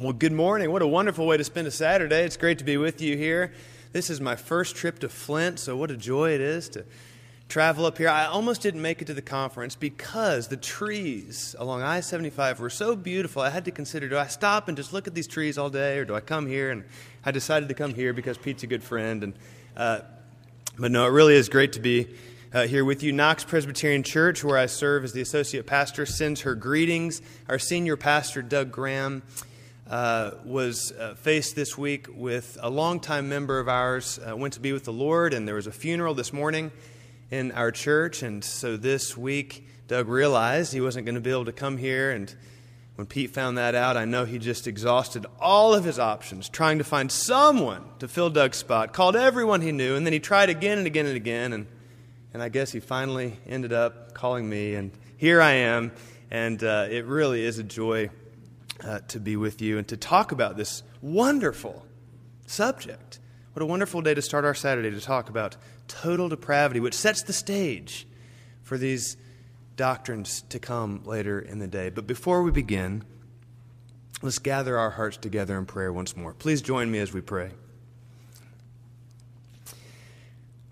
Well, good morning. What a wonderful way to spend a Saturday. It's great to be with you here. This is my first trip to Flint, so what a joy it is to travel up here. I almost didn't make it to the conference because the trees along I 75 were so beautiful. I had to consider do I stop and just look at these trees all day, or do I come here? And I decided to come here because Pete's a good friend. And, uh, but no, it really is great to be uh, here with you. Knox Presbyterian Church, where I serve as the associate pastor, sends her greetings. Our senior pastor, Doug Graham, uh, was uh, faced this week with a longtime member of ours, uh, went to be with the Lord, and there was a funeral this morning in our church. And so this week, Doug realized he wasn't going to be able to come here. And when Pete found that out, I know he just exhausted all of his options trying to find someone to fill Doug's spot, called everyone he knew, and then he tried again and again and again. And, and I guess he finally ended up calling me. And here I am. And uh, it really is a joy uh, to be with you and to talk about this wonderful subject. What a wonderful day to start our Saturday to talk about total depravity, which sets the stage for these doctrines to come later in the day. But before we begin, let's gather our hearts together in prayer once more. Please join me as we pray.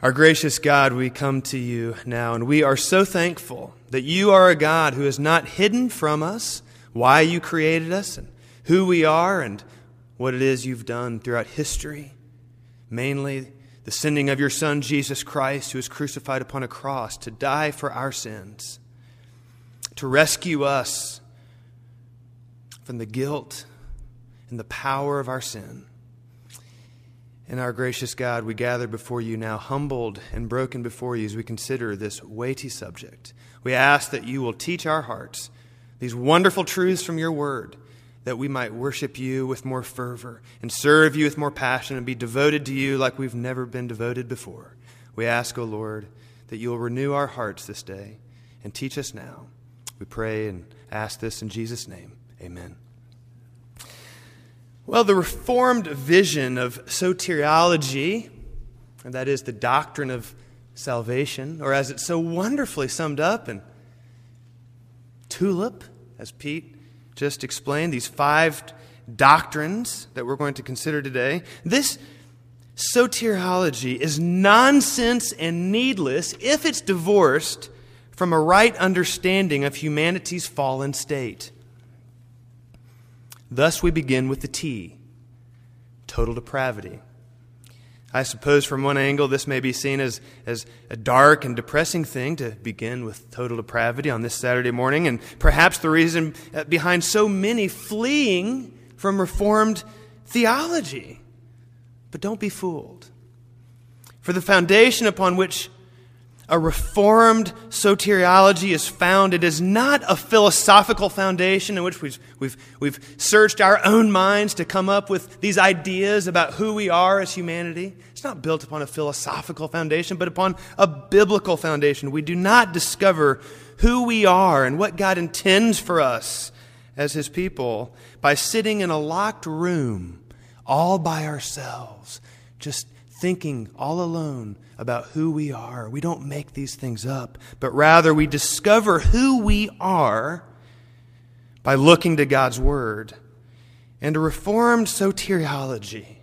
Our gracious God, we come to you now, and we are so thankful that you are a God who has not hidden from us why you created us and who we are and what it is you've done throughout history. Mainly the sending of your Son, Jesus Christ, who was crucified upon a cross to die for our sins, to rescue us from the guilt and the power of our sin. And our gracious God, we gather before you now, humbled and broken before you as we consider this weighty subject. We ask that you will teach our hearts these wonderful truths from your word, that we might worship you with more fervor and serve you with more passion and be devoted to you like we've never been devoted before. We ask, O oh Lord, that you will renew our hearts this day and teach us now. We pray and ask this in Jesus' name. Amen. Well, the Reformed vision of soteriology, and that is the doctrine of salvation, or as it's so wonderfully summed up in TULIP, as Pete just explained, these five doctrines that we're going to consider today. This soteriology is nonsense and needless if it's divorced from a right understanding of humanity's fallen state. Thus, we begin with the T total depravity. I suppose from one angle this may be seen as, as a dark and depressing thing to begin with total depravity on this Saturday morning, and perhaps the reason uh, behind so many fleeing from Reformed theology. But don't be fooled. For the foundation upon which a reformed soteriology is found. It is not a philosophical foundation in which we've, we've, we've searched our own minds to come up with these ideas about who we are as humanity. It's not built upon a philosophical foundation, but upon a biblical foundation. We do not discover who we are and what God intends for us as His people by sitting in a locked room all by ourselves, just thinking all alone about who we are. We don't make these things up, but rather we discover who we are by looking to God's Word. And a reformed soteriology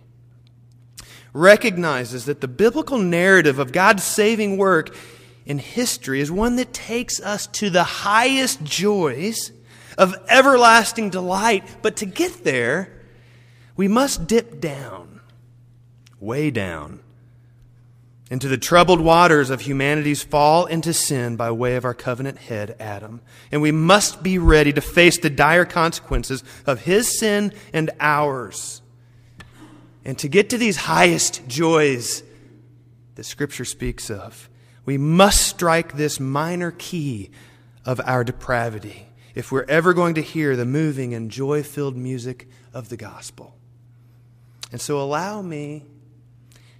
recognizes that the biblical narrative of God's saving work in history is one that takes us to the highest joys of everlasting delight. But to get there, we must dip down, way down into the troubled waters of humanity's fall into sin by way of our covenant head, Adam. And we must be ready to face the dire consequences of his sin and ours. And to get to these highest joys that Scripture speaks of, we must strike this minor key of our depravity if we're ever going to hear the moving and joy filled music of the gospel. And so allow me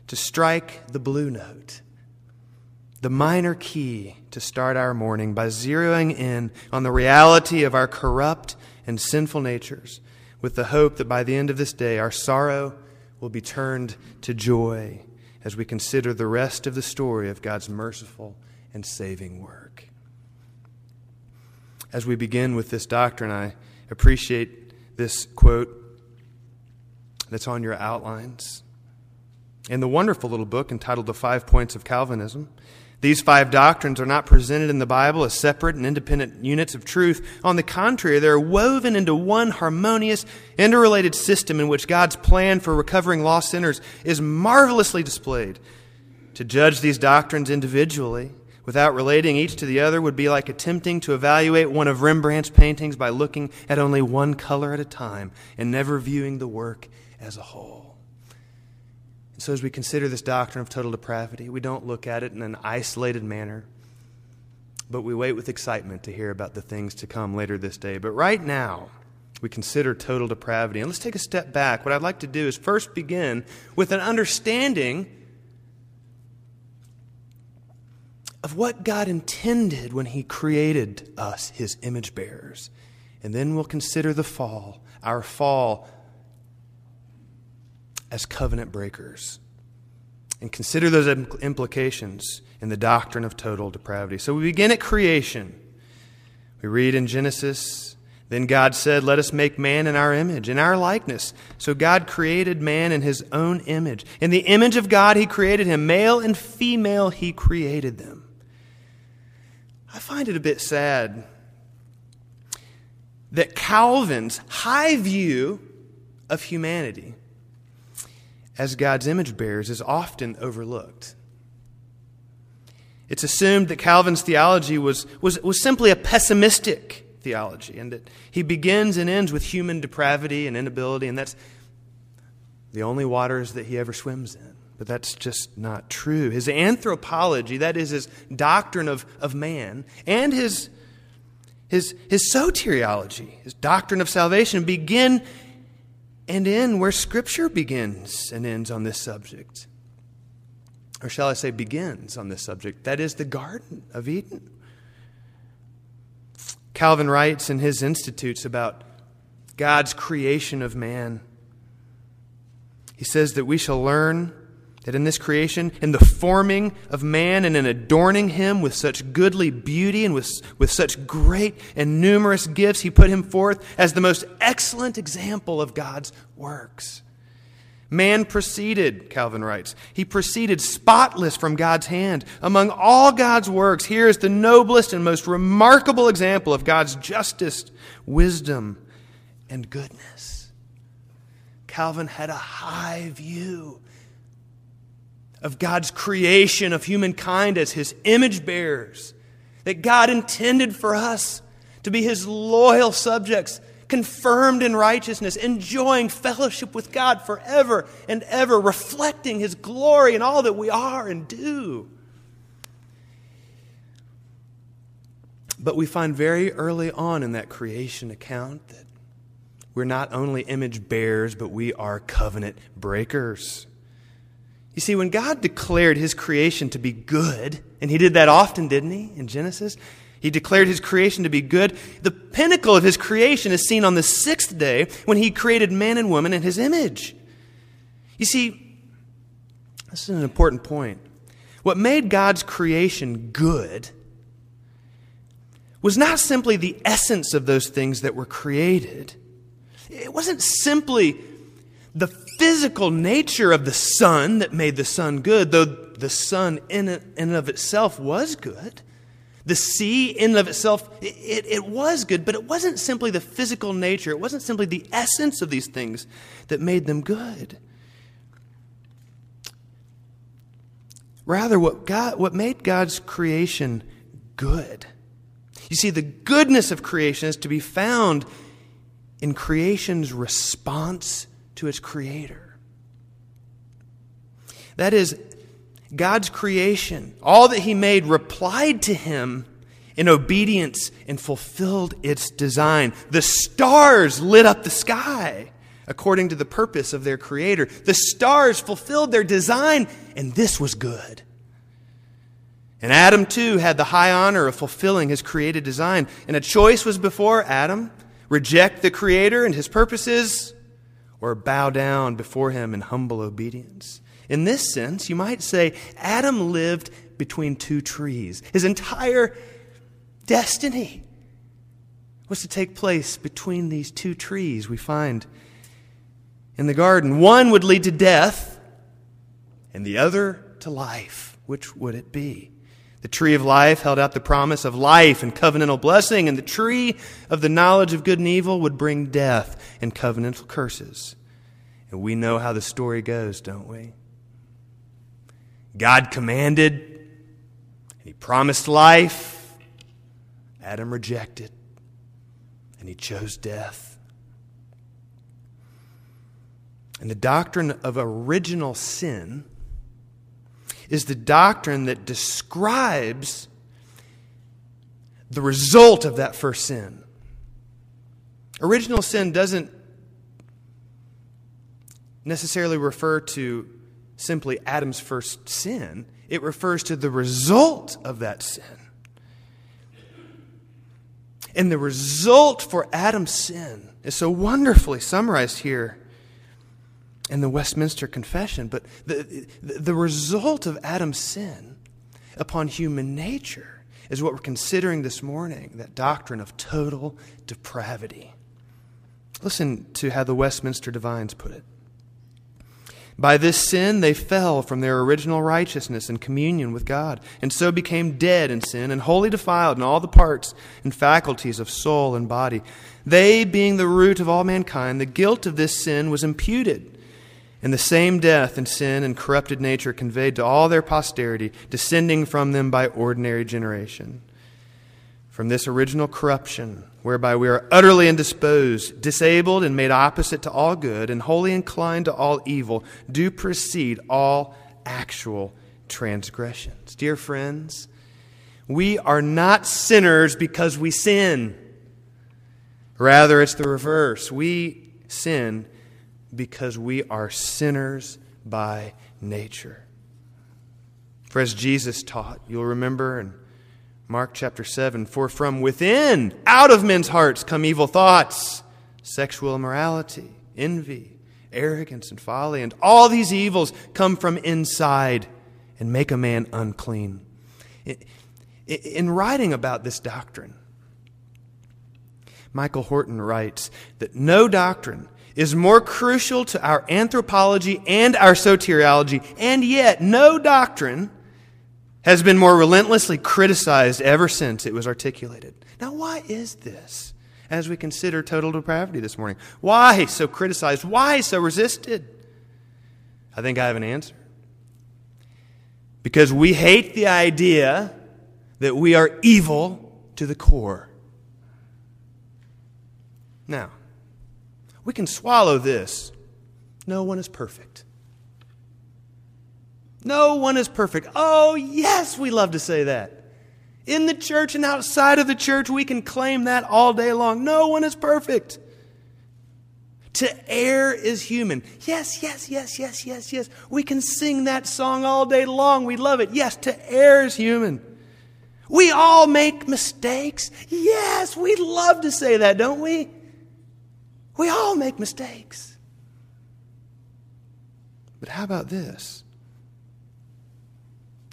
to strike the blue note, the minor key to start our morning by zeroing in on the reality of our corrupt and sinful natures with the hope that by the end of this day our sorrow will be turned to joy as we consider the rest of the story of God's merciful and saving work. As we begin with this doctrine, I appreciate this quote that's on your outlines. In the wonderful little book entitled The Five Points of Calvinism, these five doctrines are not presented in the Bible as separate and independent units of truth. On the contrary, they're woven into one harmonious, interrelated system in which God's plan for recovering lost sinners is marvelously displayed. To judge these doctrines individually, without relating each to the other, would be like attempting to evaluate one of Rembrandt's paintings by looking at only one color at a time and never viewing the work as a whole. So, as we consider this doctrine of total depravity, we don't look at it in an isolated manner, but we wait with excitement to hear about the things to come later this day. But right now, we consider total depravity. And let's take a step back. What I'd like to do is first begin with an understanding of what God intended when He created us, His image bearers. And then we'll consider the fall, our fall as covenant breakers and consider those implications in the doctrine of total depravity. So we begin at creation. We read in Genesis, then God said, Let us make man in our image, in our likeness. So God created man in his own image. In the image of God, he created him. Male and female, he created them. I find it a bit sad that Calvin's high view of humanity as God's image bearers is often overlooked. It's assumed that Calvin's theology was, was, was simply a pessimistic theology and that he begins and ends with human depravity and inability, and that's the only waters that he ever swims in. But that's just not true. His anthropology, that is his doctrine of, of man, and his, his, his soteriology, his doctrine of salvation, begin and in where Scripture begins and ends on this subject. Or shall I say, begins on this subject? That is the Garden of Eden. Calvin writes in his Institutes about God's creation of man. He says that we shall learn that in this creation, in the forming of man and in adorning him with such goodly beauty and with, with such great and numerous gifts, he put him forth as the most excellent example of God's works. Man proceeded, Calvin writes, he proceeded spotless from God's hand. Among all God's works, here is the noblest and most remarkable example of God's justice, wisdom, and goodness. Calvin had a high view of God's creation of humankind as his image bearers. That God intended for us to be his loyal subjects, confirmed in righteousness, enjoying fellowship with God forever and ever, reflecting his glory in all that we are and do. But we find very early on in that creation account that we're not only image bearers, but we are covenant breakers. You see, when God declared his creation to be good, and he did that often, didn't he, in Genesis? He declared his creation to be good. The pinnacle of his creation is seen on the sixth day when he created man and woman in his image. You see, this is an important point. What made God's creation good was not simply the essence of those things that were created, it wasn't simply the physical nature of the sun that made the sun good, though the sun in and of itself was good. The sea in and of itself, it, it was good, but it wasn't simply the physical nature, it wasn't simply the essence of these things that made them good. Rather, what, God, what made God's creation good. You see, the goodness of creation is to be found in creation's response to its creator. That is, God's creation, all that He made, replied to Him in obedience and fulfilled its design. The stars lit up the sky according to the purpose of their Creator. The stars fulfilled their design, and this was good. And Adam, too, had the high honor of fulfilling his created design. And a choice was before Adam reject the Creator and his purposes, or bow down before him in humble obedience. In this sense, you might say Adam lived between two trees. His entire destiny was to take place between these two trees we find in the garden. One would lead to death, and the other to life. Which would it be? The tree of life held out the promise of life and covenantal blessing, and the tree of the knowledge of good and evil would bring death and covenantal curses. And we know how the story goes, don't we? God commanded, and He promised life. Adam rejected, and he chose death. And the doctrine of original sin is the doctrine that describes the result of that first sin. Original sin doesn't necessarily refer to simply Adam's first sin, it refers to the result of that sin. And the result for Adam's sin is so wonderfully summarized here in the Westminster Confession. But the, the result of Adam's sin upon human nature is what we're considering this morning that doctrine of total depravity. Listen to how the Westminster Divines put it. By this sin, they fell from their original righteousness and communion with God, and so became dead in sin and wholly defiled in all the parts and faculties of soul and body. They, being the root of all mankind, the guilt of this sin was imputed, and the same death and sin and corrupted nature conveyed to all their posterity, descending from them by ordinary generation. From this original corruption, whereby we are utterly indisposed, disabled, and made opposite to all good, and wholly inclined to all evil, do proceed all actual transgressions. Dear friends, we are not sinners because we sin. Rather, it's the reverse. We sin because we are sinners by nature. For as Jesus taught, you'll remember in Mark chapter 7 For from within, out of men's hearts, come evil thoughts, sexual immorality, envy, arrogance, and folly. And all these evils come from inside and make a man unclean. In writing about this doctrine, Michael Horton writes that no doctrine is more crucial to our anthropology and our soteriology, and yet no doctrine has been more relentlessly criticized ever since it was articulated. Now, why is this as we consider total depravity this morning? Why so criticized? Why so resisted? I think I have an answer. Because we hate the idea that we are evil to the core. Now, we can swallow this. No one is perfect. No one is perfect. Oh, yes, we love to say that. In the church and outside of the church, we can claim that all day long. No one is perfect. To err is human. Yes, yes, yes, yes, yes, yes. We can sing that song all day long. We love it. Yes, to err is human. We all make mistakes. Yes, we love to say that, don't we? We all make mistakes. But how about this?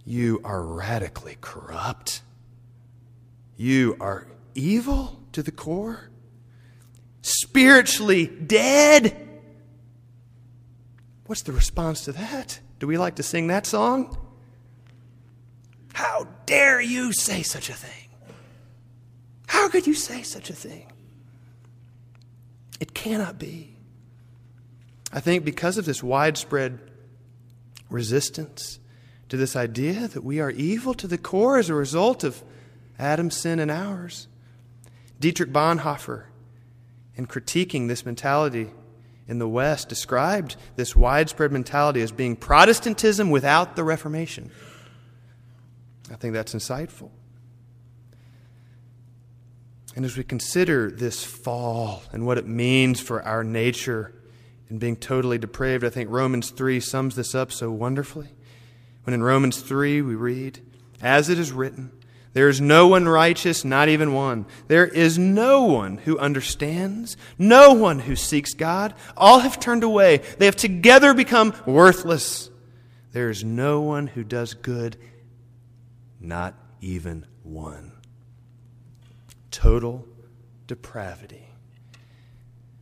You are radically corrupt. You are evil to the core, spiritually dead. What's the response to that? Do we like to sing that song? How dare you say such a thing? How could you say such a thing? It cannot be. I think because of this widespread resistance, to this idea that we are evil to the core as a result of Adam's sin and ours. Dietrich Bonhoeffer, in critiquing this mentality in the West, described this widespread mentality as being Protestantism without the Reformation. I think that's insightful. And as we consider this fall and what it means for our nature and being totally depraved, I think Romans 3 sums this up so wonderfully. When in Romans 3 we read, As it is written, there is no one righteous, not even one. There is no one who understands, no one who seeks God. All have turned away. They have together become worthless. There is no one who does good, not even one. Total depravity.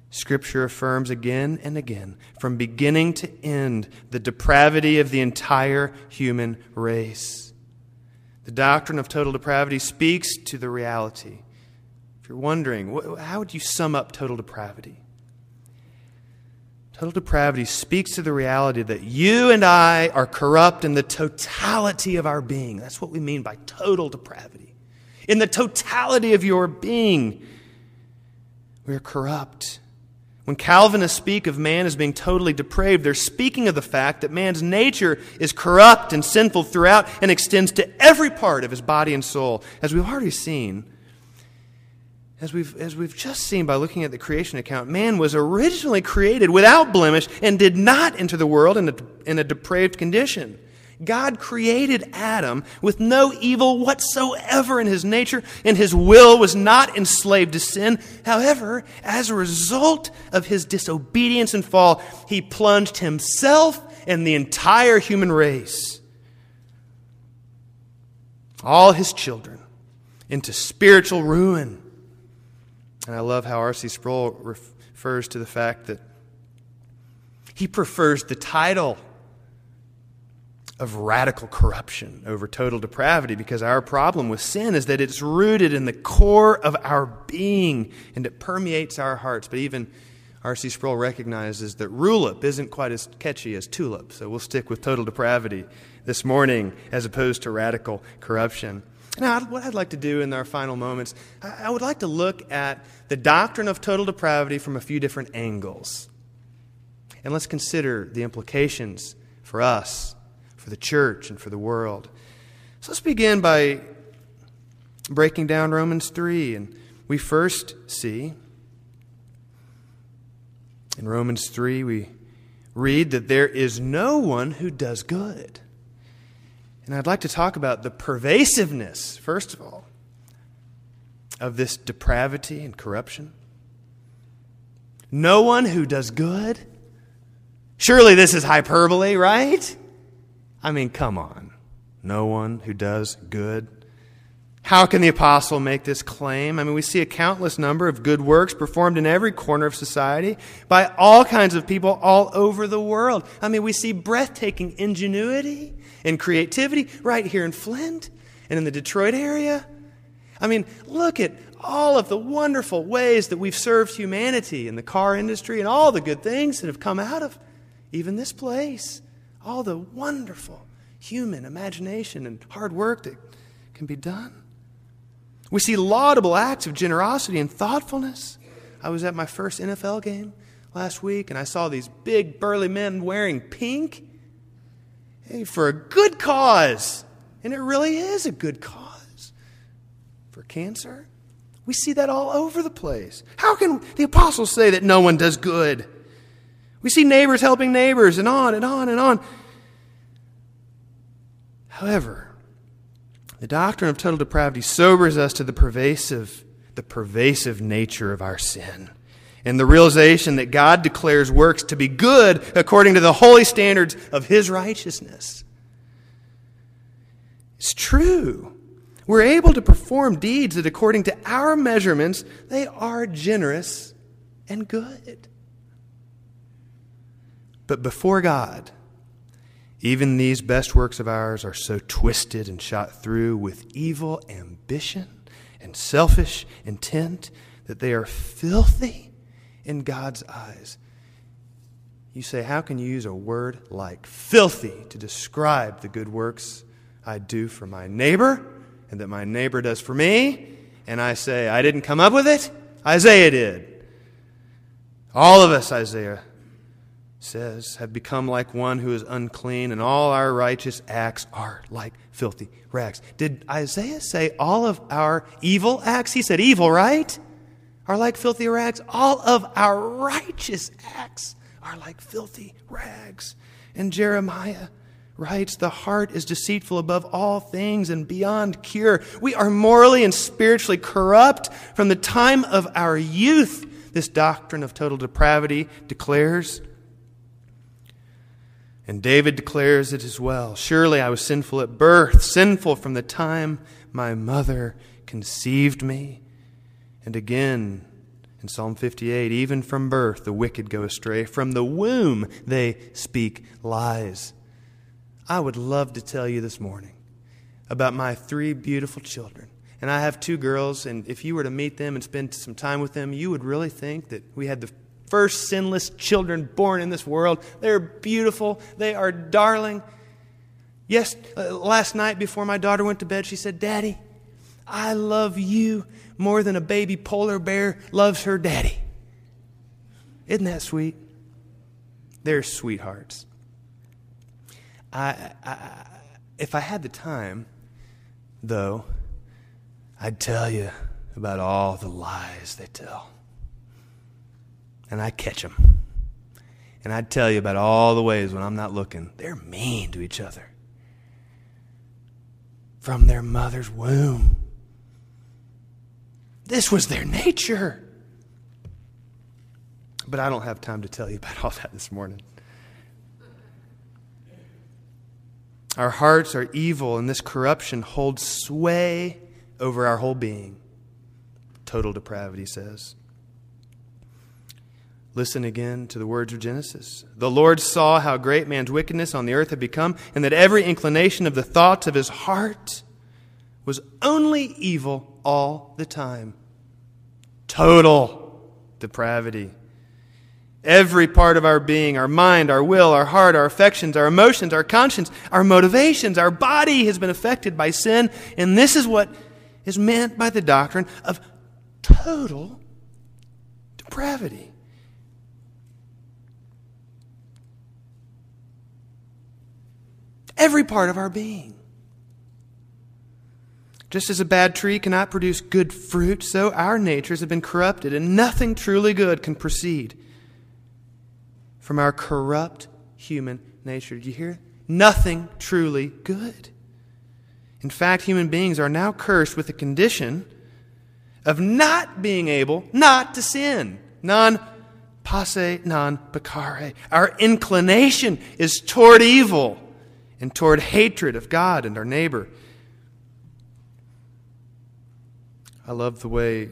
Scripture affirms again and again, from beginning to end, the depravity of the entire human race. The doctrine of total depravity speaks to the reality. If you're wondering, how would you sum up total depravity? Total depravity speaks to the reality that you and I are corrupt in the totality of our being. That's what we mean by total depravity. In the totality of your being, we are corrupt. When Calvinists speak of man as being totally depraved, they're speaking of the fact that man's nature is corrupt and sinful throughout and extends to every part of his body and soul. As we've already seen, as we've, as we've just seen by looking at the creation account, man was originally created without blemish and did not enter the world in a, in a depraved condition. God created Adam with no evil whatsoever in his nature, and his will was not enslaved to sin. However, as a result of his disobedience and fall, he plunged himself and the entire human race, all his children, into spiritual ruin. And I love how R.C. Sproul refers to the fact that he prefers the title of radical corruption over total depravity because our problem with sin is that it's rooted in the core of our being and it permeates our hearts. But even R.C. Sproul recognizes that rulip isn't quite as catchy as tulip, so we'll stick with total depravity this morning as opposed to radical corruption. Now, what I'd like to do in our final moments, I would like to look at the doctrine of total depravity from a few different angles. And let's consider the implications for us for the church and for the world. So let's begin by breaking down Romans 3. And we first see in Romans 3, we read that there is no one who does good. And I'd like to talk about the pervasiveness, first of all, of this depravity and corruption. No one who does good. Surely this is hyperbole, right? I mean, come on. No one who does good. How can the apostle make this claim? I mean, we see a countless number of good works performed in every corner of society by all kinds of people all over the world. I mean, we see breathtaking ingenuity and creativity right here in Flint and in the Detroit area. I mean, look at all of the wonderful ways that we've served humanity in the car industry and all the good things that have come out of even this place all the wonderful human imagination and hard work that can be done. We see laudable acts of generosity and thoughtfulness. I was at my first NFL game last week and I saw these big burly men wearing pink hey, for a good cause. And it really is a good cause for cancer. We see that all over the place. How can the apostles say that no one does good? We see neighbors helping neighbors and on and on and on. However, the doctrine of total depravity sobers us to the pervasive, the pervasive nature of our sin and the realization that God declares works to be good according to the holy standards of His righteousness. It's true. We're able to perform deeds that, according to our measurements, they are generous and good. But before God, even these best works of ours are so twisted and shot through with evil ambition and selfish intent that they are filthy in God's eyes. You say, How can you use a word like filthy to describe the good works I do for my neighbor and that my neighbor does for me? And I say, I didn't come up with it, Isaiah did. All of us, Isaiah says, have become like one who is unclean, and all our righteous acts are like filthy rags. Did Isaiah say all of our evil acts? He said evil, right? Are like filthy rags. All of our righteous acts are like filthy rags. And Jeremiah writes, The heart is deceitful above all things and beyond cure. We are morally and spiritually corrupt from the time of our youth. This doctrine of total depravity declares. And David declares it as well. Surely I was sinful at birth, sinful from the time my mother conceived me. And again, In Psalm 58, even from birth the wicked go astray. From the womb they speak lies. I would love to tell you this morning about my three beautiful children. And I have two girls, and if you were to meet them and spend some time with them, you would really think that we had the first sinless children born in this world. They're beautiful, they are darling. Yes, uh, last night before my daughter went to bed, she said, Daddy, I love you more than a baby polar bear loves her daddy. Isn't that sweet? They're sweethearts. I, I, if I had the time, though, I'd tell you about all the lies they tell. And I catch them. And I'd tell you about all the ways when I'm not looking, they're mean to each other. From their mother's womb. This was their nature. But I don't have time to tell you about all that this morning. Our hearts are evil, and this corruption holds sway over our whole being. Total depravity says. Listen again to the words of Genesis. The Lord saw how great man's wickedness on the earth had become, and that every inclination of the thoughts of his heart was only evil all the time. Total depravity. Every part of our being, our mind, our will, our heart, our affections, our emotions, our conscience, our motivations, our body has been affected by sin. And this is what is meant by the doctrine of total depravity. Every part of our being. Just as a bad tree cannot produce good fruit, so our natures have been corrupted, and nothing truly good can proceed from our corrupt human nature. Did you hear? Nothing truly good. In fact, human beings are now cursed with the condition of not being able not to sin. Non posse, non peccare. Our inclination is toward evil and toward hatred of God and our neighbor. I love the way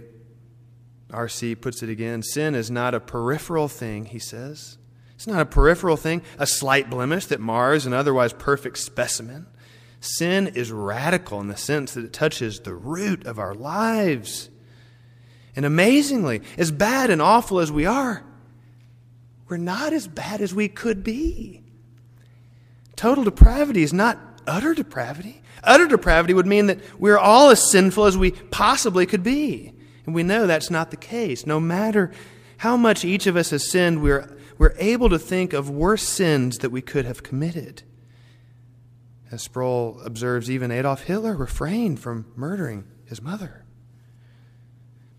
R.C. puts it again. Sin is not a peripheral thing, he says. It's not a peripheral thing, a slight blemish that mars an otherwise perfect specimen. Sin is radical in the sense that it touches the root of our lives. And amazingly, as bad and awful as we are, we're not as bad as we could be. Total depravity is not utter depravity. Utter depravity would mean that we're all as sinful as we possibly could be. And we know that's not the case. No matter how much each of us has sinned, we're we're able to think of worse sins that we could have committed. As Sproul observes, even Adolf Hitler refrained from murdering his mother.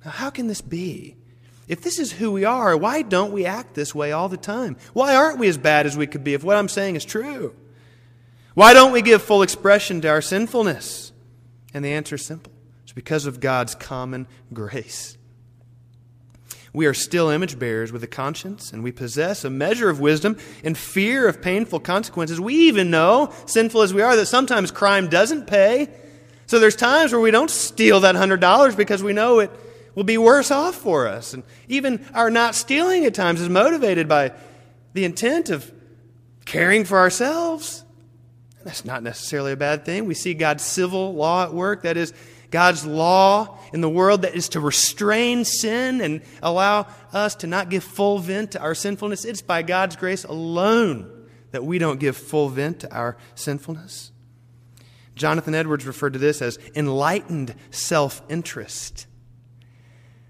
Now, how can this be? If this is who we are, why don't we act this way all the time? Why aren't we as bad as we could be if what I'm saying is true? Why don't we give full expression to our sinfulness? And the answer is simple it's because of God's common grace. We are still image bearers with a conscience, and we possess a measure of wisdom and fear of painful consequences. We even know, sinful as we are, that sometimes crime doesn't pay. So there's times where we don't steal that $100 because we know it will be worse off for us. And even our not stealing at times is motivated by the intent of caring for ourselves. That's not necessarily a bad thing. We see God's civil law at work. That is, God's law in the world that is to restrain sin and allow us to not give full vent to our sinfulness. It's by God's grace alone that we don't give full vent to our sinfulness. Jonathan Edwards referred to this as enlightened self interest.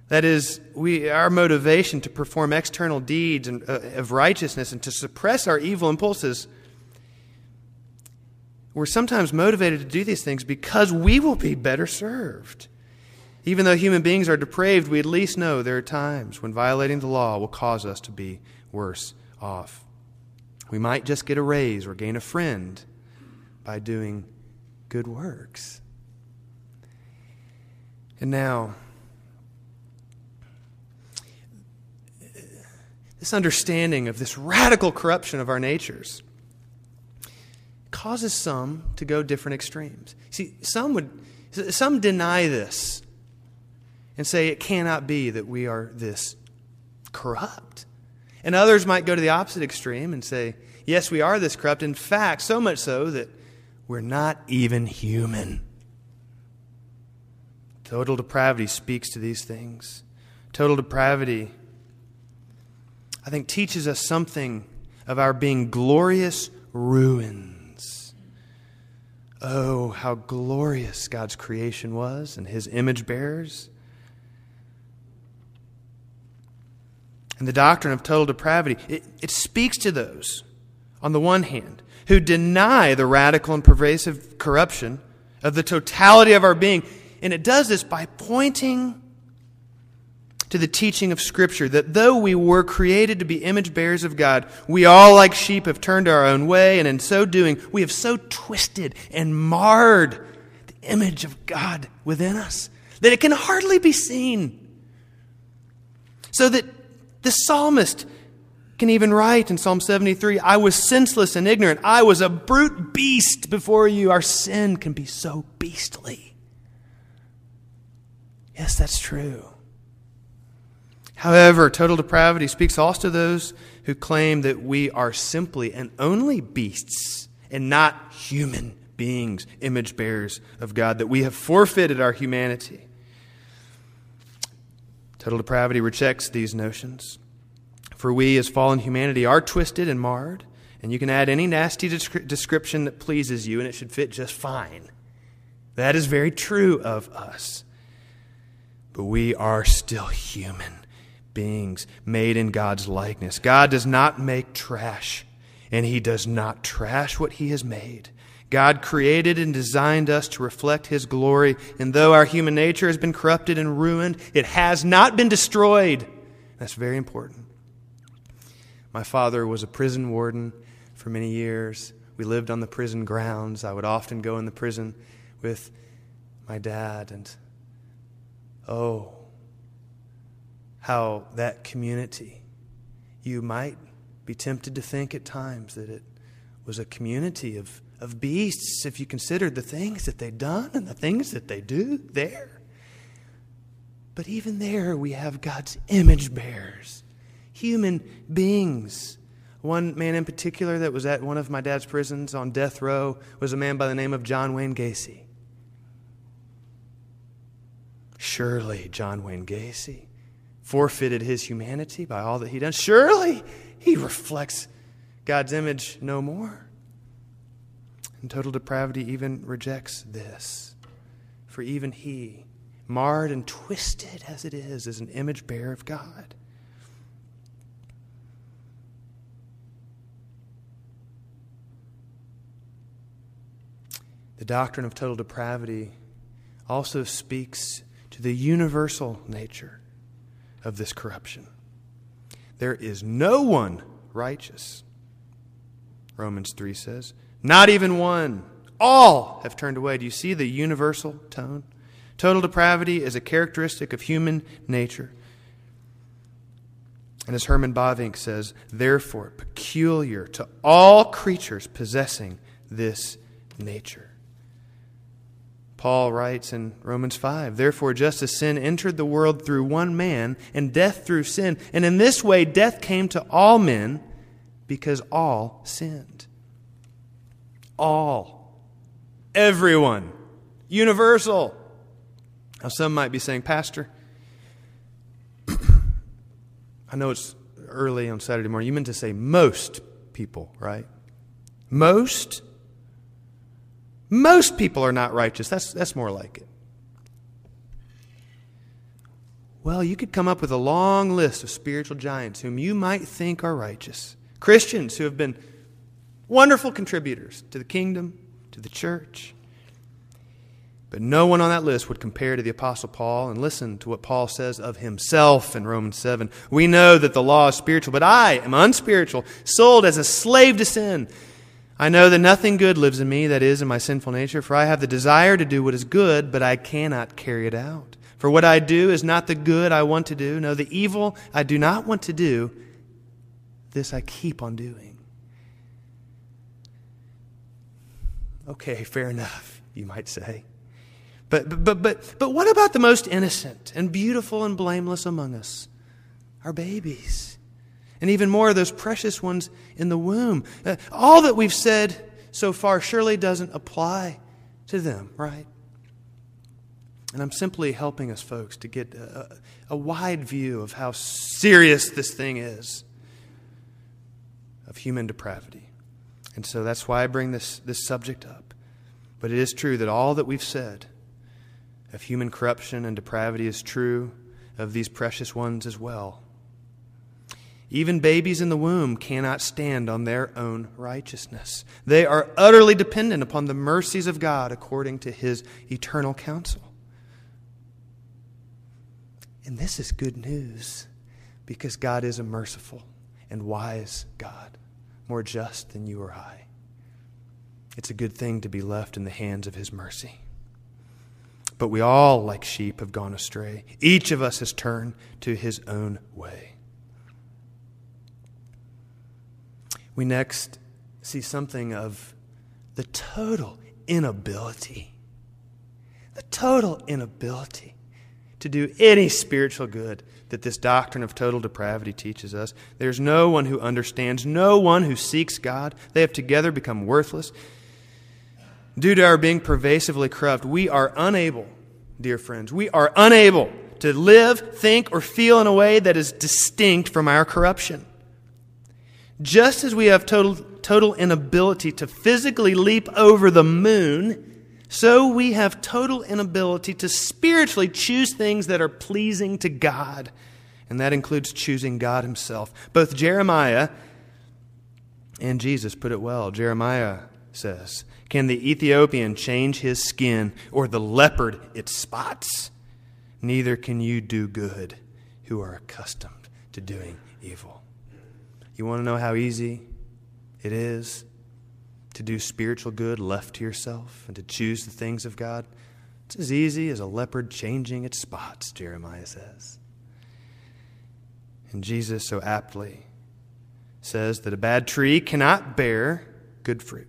That is, we, our motivation to perform external deeds and, uh, of righteousness and to suppress our evil impulses we're sometimes motivated to do these things because we will be better served. Even though human beings are depraved, we at least know there are times when violating the law will cause us to be worse off. We might just get a raise or gain a friend by doing good works. And now, this understanding of this radical corruption of our natures causes some to go different extremes. See, some would some deny this. and say it cannot be that we are this corrupt. And others might go to the opposite extreme and say, yes, we are this corrupt. In fact, so much so that we're not even human. Total depravity speaks to these things. Total depravity, I think, teaches us something of our being glorious ruins. Oh, how glorious God's creation was and his image bearers. And the doctrine of total depravity, it, it speaks to those, on the one hand, who deny the radical and pervasive corruption of the totality of our being. And it does this by pointing to the teaching of Scripture that though we were created to be image bearers of God, we all, like sheep, have turned our own way, and in so doing, we have so twisted and marred the image of God within us that it can hardly be seen. So that the psalmist can even write in Psalm 73 I was senseless and ignorant. I was a brute beast before you. Our sin can be so beastly. Yes, that's true. However, total depravity speaks also to those who claim that we are simply and only beasts and not human beings, image bearers of God, that we have forfeited our humanity. Total depravity rejects these notions. For we, as fallen humanity, are twisted and marred, and you can add any nasty description that pleases you, and it should fit just fine. That is very true of us. But we are still human beings made in God's likeness. God does not make trash, and He does not trash what He has made. God created and designed us to reflect His glory, and though our human nature has been corrupted and ruined, it has not been destroyed. That's very important. My father was a prison warden for many years. We lived on the prison grounds. I would often go in the prison with my dad, and oh, how that community, you might be tempted to think at times that it was a community of of beasts if you considered the things that they've done and the things that they do there. But even there, we have God's image bearers, human beings. One man in particular that was at one of my dad's prisons on death row was a man by the name of John Wayne Gacy. Surely, John Wayne Gacy forfeited his humanity by all that he done. Surely, he reflects God's image no more. And total depravity even rejects this. For even he, marred and twisted as it is, is an image bearer of God. The doctrine of total depravity also speaks to the universal nature of this corruption. There is no one righteous, Romans 3 says. Not even one. All have turned away. Do you see the universal tone? Total depravity is a characteristic of human nature. And as Herman Bavinck says, therefore, peculiar to all creatures possessing this nature. Paul writes in Romans 5 Therefore, just as sin entered the world through one man, and death through sin, and in this way death came to all men because all sinned all, everyone, universal. Now, some might be saying, Pastor, I know it's early on Saturday morning. You meant to say most people, right? Most? Most people are not righteous. That's, that's more like it. Well, you could come up with a long list of spiritual giants whom you might think are righteous. Christians who have been wonderful contributors to the kingdom, to the church. But no one on that list would compare to the Apostle Paul. And listen to what Paul says of himself in Romans 7. We know that the law is spiritual, but I am unspiritual, sold as a slave to sin. I know that nothing good lives in me, that is, in my sinful nature, for I have the desire to do what is good, but I cannot carry it out. For what I do is not the good I want to do. No, the evil I do not want to do, this I keep on doing. Okay, fair enough, you might say. But, but, but, but what about the most innocent and beautiful and blameless among us? Our babies. And even more, of those precious ones in the womb. Uh, all that we've said so far surely doesn't apply to them, right? And I'm simply helping us, folks, to get a, a wide view of how serious this thing is of human depravity. And so that's why I bring this, this subject up. But it is true that all that we've said of human corruption and depravity is true of these precious ones as well. Even babies in the womb cannot stand on their own righteousness. They are utterly dependent upon the mercies of God according to his eternal counsel. And this is good news because God is a merciful and wise God, more just than you or I. It's a good thing to be left in the hands of his mercy. But we all, like sheep, have gone astray. Each of us has turned to his own way. We next see something of the total inability, the total inability to do any spiritual good that this doctrine of total depravity teaches us. There's no one who understands, no one who seeks God. They have together become worthless. Due to our being pervasively corrupt, we are unable, dear friends, we are unable to live, think, or feel in a way that is distinct from our corruption. Just as we have total, total inability to physically leap over the moon, so we have total inability to spiritually choose things that are pleasing to God. And that includes choosing God Himself. Both Jeremiah and Jesus put it well. Jeremiah says, Can the Ethiopian change his skin or the leopard its spots? Neither can you do good who are accustomed to doing evil. You want to know how easy it is to do spiritual good left to yourself and to choose the things of God? It's as easy as a leopard changing its spots, Jeremiah says. And Jesus so aptly says that a bad tree cannot bear good fruit.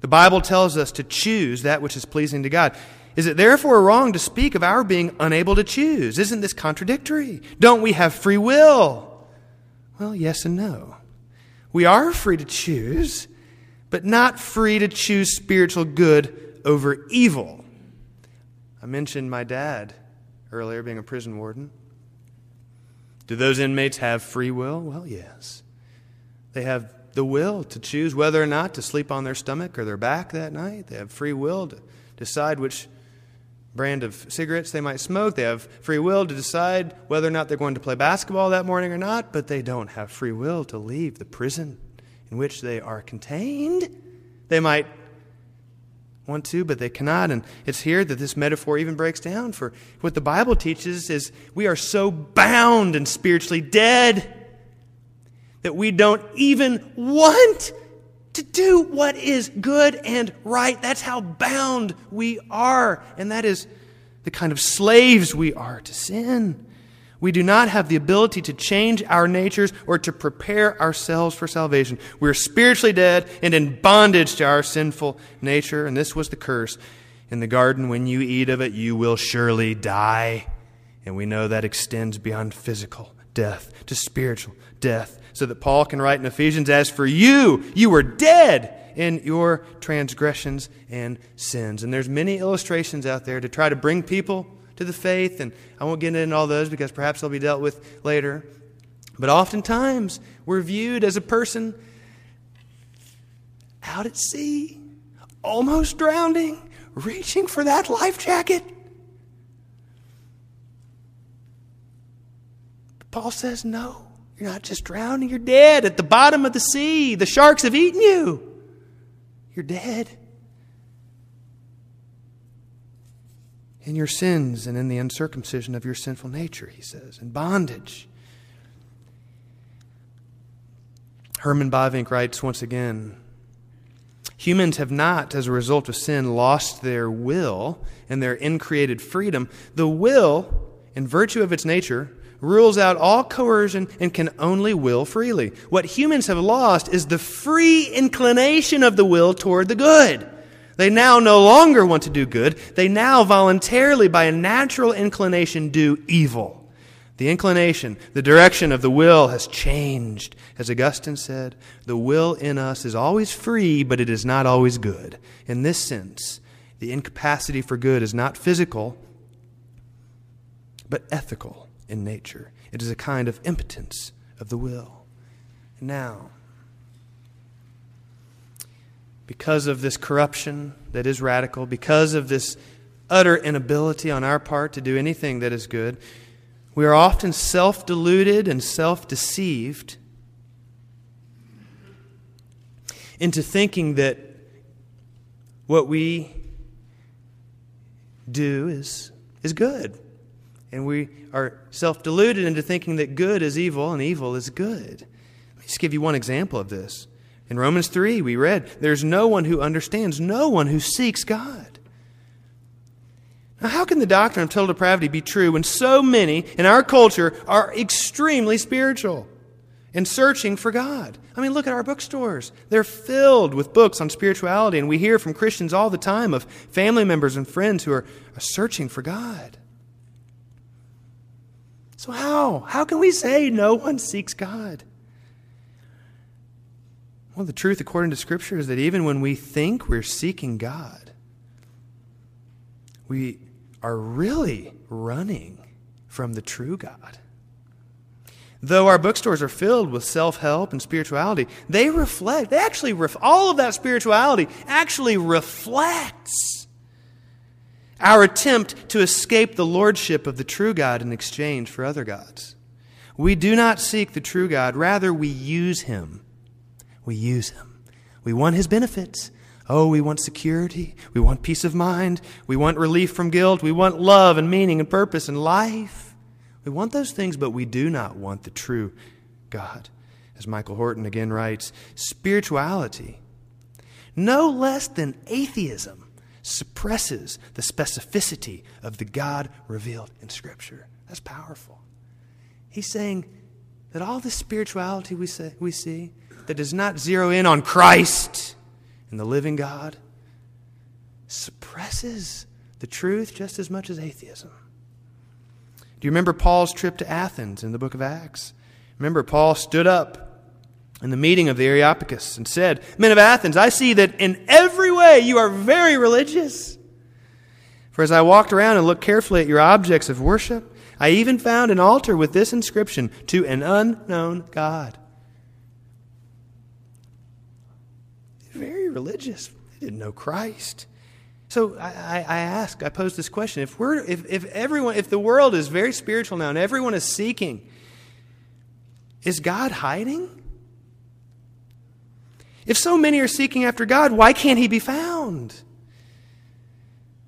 The Bible tells us to choose that which is pleasing to God. Is it therefore wrong to speak of our being unable to choose? Isn't this contradictory? Don't we have free will? Well, yes and no. We are free to choose, but not free to choose spiritual good over evil. I mentioned my dad earlier being a prison warden. Do those inmates have free will? Well, yes. They have the will to choose whether or not to sleep on their stomach or their back that night. They have free will to decide which brand of cigarettes they might smoke. They have free will to decide whether or not they're going to play basketball that morning or not, but they don't have free will to leave the prison in which they are contained. They might want to, but they cannot. And it's here that this metaphor even breaks down. For what the Bible teaches is we are so bound and spiritually dead that we don't even want to do what is good and right. That's how bound we are. And that is the kind of slaves we are to sin. We do not have the ability to change our natures or to prepare ourselves for salvation. We're spiritually dead and in bondage to our sinful nature. And this was the curse in the garden. When you eat of it, you will surely die. And we know that extends beyond physical death to spiritual death so that Paul can write in Ephesians, As for you, you were dead in your transgressions and sins. And there's many illustrations out there to try to bring people to the faith, and I won't get into all those because perhaps they'll be dealt with later. But oftentimes, we're viewed as a person out at sea, almost drowning, reaching for that life jacket. But Paul says, no. You're not just drowning, you're dead at the bottom of the sea. The sharks have eaten you. You're dead. In your sins and in the uncircumcision of your sinful nature, he says, in bondage. Herman Bavinck writes once again Humans have not, as a result of sin, lost their will and their increated freedom. The will, in virtue of its nature, rules out all coercion and can only will freely. What humans have lost is the free inclination of the will toward the good. They now no longer want to do good. They now voluntarily, by a natural inclination, do evil. The inclination, the direction of the will has changed. As Augustine said, the will in us is always free, but it is not always good. In this sense, the incapacity for good is not physical, but ethical in nature. It is a kind of impotence of the will. Now, because of this corruption that is radical, because of this utter inability on our part to do anything that is good, we are often self deluded and self deceived into thinking that what we do is, is good. And we are self deluded into thinking that good is evil and evil is good. Let me just give you one example of this. In Romans 3, we read, There's no one who understands, no one who seeks God. Now, how can the doctrine of total depravity be true when so many in our culture are extremely spiritual and searching for God? I mean, look at our bookstores. They're filled with books on spirituality, and we hear from Christians all the time of family members and friends who are, are searching for God. So, how? How can we say no one seeks God? Well, the truth, according to Scripture, is that even when we think we're seeking God, we are really running from the true God. Though our bookstores are filled with self help and spirituality, they reflect, they actually, ref, all of that spirituality actually reflects our attempt to escape the lordship of the true God in exchange for other gods. We do not seek the true God, rather, we use him we use him. We want his benefits. Oh, we want security. We want peace of mind. We want relief from guilt. We want love and meaning and purpose and life. We want those things, but we do not want the true God. As Michael Horton again writes, spirituality, no less than atheism, suppresses the specificity of the God revealed in Scripture. That's powerful. He's saying that all this spirituality we, say, we see, that does not zero in on Christ and the living God suppresses the truth just as much as atheism. Do you remember Paul's trip to Athens in the book of Acts? Remember, Paul stood up in the meeting of the Areopagus and said, Men of Athens, I see that in every way you are very religious. For as I walked around and looked carefully at your objects of worship, I even found an altar with this inscription To an unknown God. very religious. They didn't know Christ. So I, I ask, I pose this question: If we're, if, if everyone, if the world is very spiritual now and everyone is seeking, is God hiding? If so many are seeking after God, why can't He be found?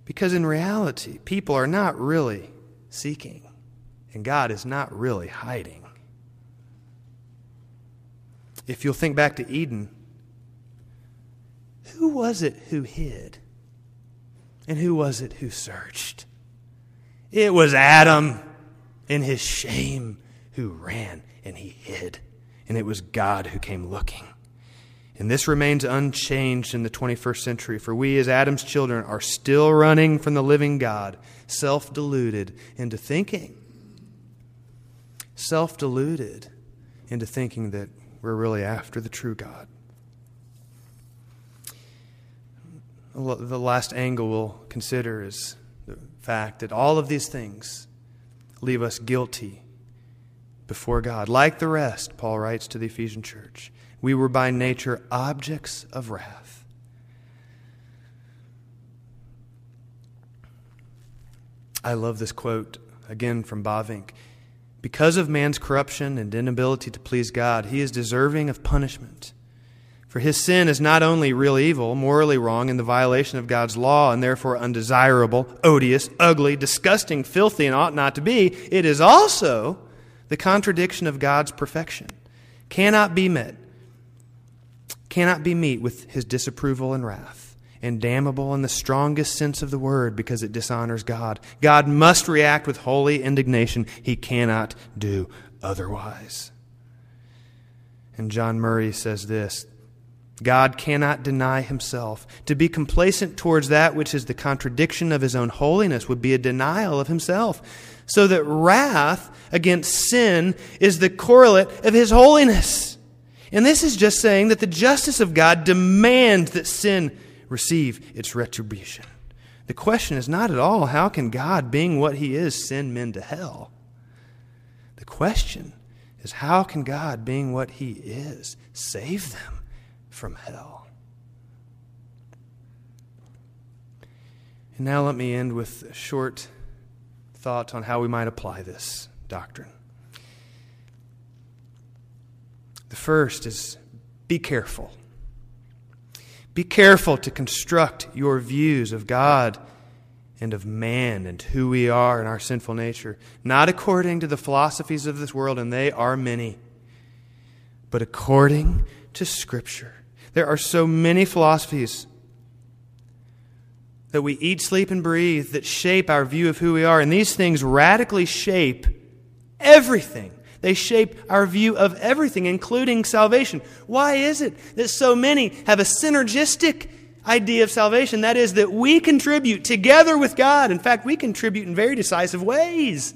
Because in reality, people are not really seeking, and God is not really hiding. If you'll think back to Eden, who was it who hid? And who was it who searched? It was Adam in his shame who ran and he hid. And it was God who came looking. And this remains unchanged in the 21st century, for we, as Adam's children, are still running from the living God, self deluded into thinking, self deluded into thinking that we're really after the true God. the last angle we'll consider is the fact that all of these things leave us guilty before God. Like the rest, Paul writes to the Ephesian church, we were by nature objects of wrath. I love this quote again from Bavinck. Because of man's corruption and inability to please God, he is deserving of punishment. For his sin is not only real evil, morally wrong, in the violation of God's law, and therefore undesirable, odious, ugly, disgusting, filthy, and ought not to be, it is also the contradiction of God's perfection. Cannot be met, cannot be meet with his disapproval and wrath, and damnable in the strongest sense of the word because it dishonors God. God must react with holy indignation. He cannot do otherwise. And John Murray says this God cannot deny himself. To be complacent towards that which is the contradiction of his own holiness would be a denial of himself. So that wrath against sin is the correlate of his holiness. And this is just saying that the justice of God demands that sin receive its retribution. The question is not at all how can God, being what he is, send men to hell? The question is how can God, being what he is, save them from hell? And now let me end with a short thought on how we might apply this doctrine. The first is be careful. Be careful to construct your views of God and of man and who we are in our sinful nature, not according to the philosophies of this world, and they are many, but according to Scripture. There are so many philosophies that we eat, sleep, and breathe that shape our view of who we are, and these things radically shape everything they shape our view of everything, including salvation. Why is it that so many have a synergistic idea of salvation? That is, that we contribute together with God. In fact, we contribute in very decisive ways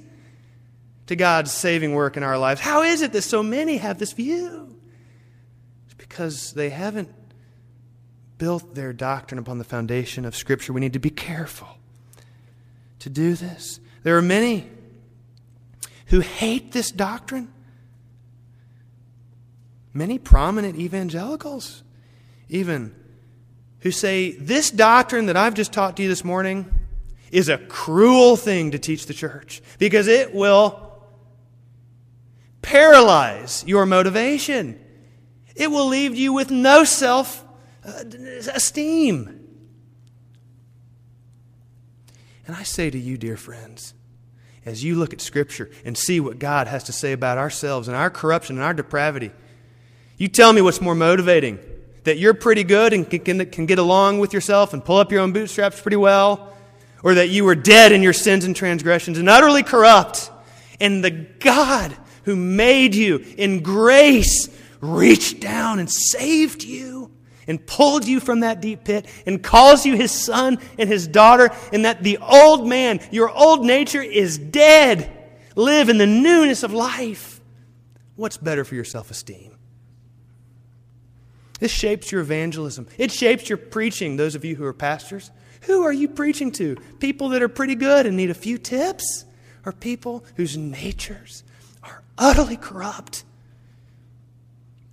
to God's saving work in our lives. How is it that so many have this view? It's because they haven't built their doctrine upon the foundation of Scripture. We need to be careful to do this. There are many who hate this doctrine. Many prominent evangelicals, even, who say, This doctrine that I've just taught to you this morning is a cruel thing to teach the church because it will paralyze your motivation. It will leave you with no self uh, esteem. And I say to you, dear friends, as you look at Scripture and see what God has to say about ourselves and our corruption and our depravity, you tell me what's more motivating that you're pretty good and can, can, get along with yourself and pull up your own bootstraps pretty well, or that you were dead in your sins and transgressions and utterly corrupt, and the God who made you in grace reached down and saved you and pulled you from that deep pit and calls you his son and his daughter, and that the old man, your old nature, is dead. Live in the newness of life. What's better for your self esteem? This shapes your evangelism. It shapes your preaching, those of you who are pastors. Who are you preaching to? People that are pretty good and need a few tips? Or people whose natures are utterly corrupt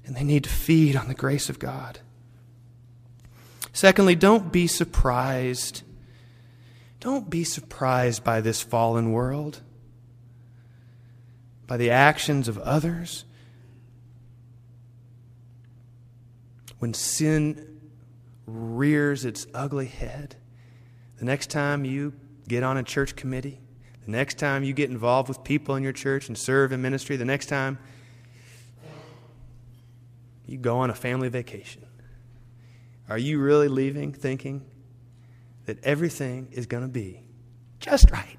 and they need to feed on the grace of God? Secondly, don't be surprised. Don't be surprised by this fallen world, by the actions of others. When sin rears its ugly head, the next time you get on a church committee, the next time you get involved with people in your church and serve in ministry, the next time you go on a family vacation, are you really leaving thinking that everything is going to be just right?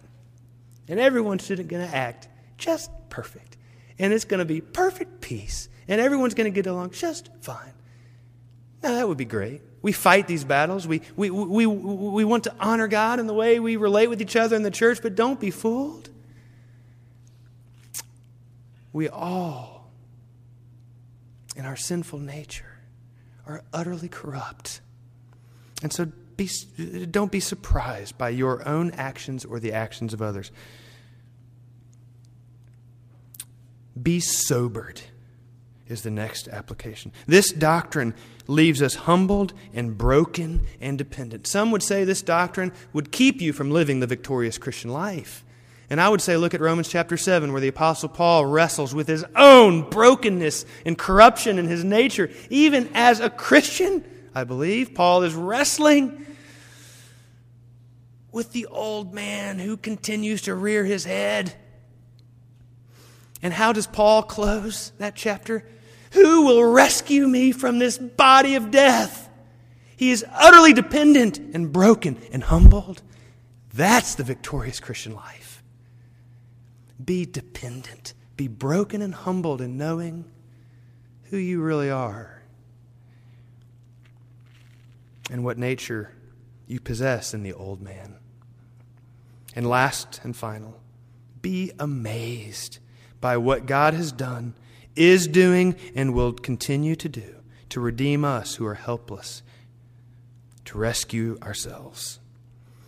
And everyone's going to act just perfect. And it's going to be perfect peace. And everyone's going to get along just fine. Now, that would be great. We fight these battles. We, we, we, we want to honor God in the way we relate with each other in the church, but don't be fooled. We all, in our sinful nature, are utterly corrupt. And so be, don't be surprised by your own actions or the actions of others. Be sobered, is the next application. This doctrine leaves us humbled and broken and dependent. Some would say this doctrine would keep you from living the victorious Christian life. And I would say, look at Romans chapter 7, where the Apostle Paul wrestles with his own brokenness and corruption in his nature. Even as a Christian, I believe, Paul is wrestling with the old man who continues to rear his head. And how does Paul close that chapter? Who will rescue me from this body of death? He is utterly dependent and broken and humbled. That's the victorious Christian life. Be dependent. Be broken and humbled in knowing who you really are. and what nature you possess in the old man. And last and final, be amazed by what God has done, is doing, and will continue to do to redeem us who are helpless, to rescue ourselves.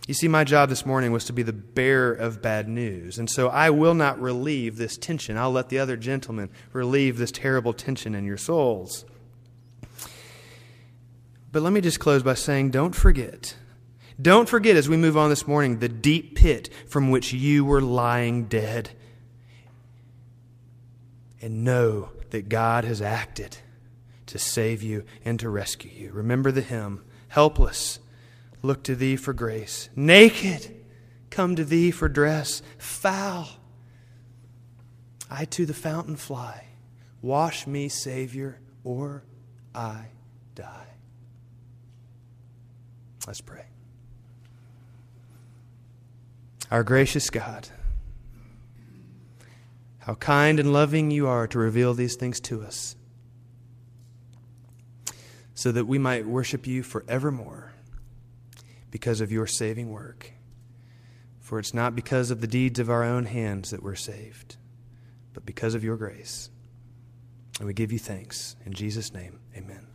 You see, my job this morning was to be the bearer of bad news. And so I will not relieve this tension. I'll let the other gentlemen relieve this terrible tension in your souls. But let me just close by saying don't forget. Don't forget as we move on this morning the deep pit from which you were lying dead. And know that God has acted to save you and to rescue you. Remember the hymn helpless look to thee for grace. Naked, come to thee for dress. Foul, I to the fountain fly. Wash me, Savior, or I die. Let's pray. Our gracious God, how kind and loving you are to reveal these things to us, so that we might worship you forevermore because of your saving work. For it's not because of the deeds of our own hands that we're saved, but because of your grace. And we give you thanks. In Jesus' name, amen.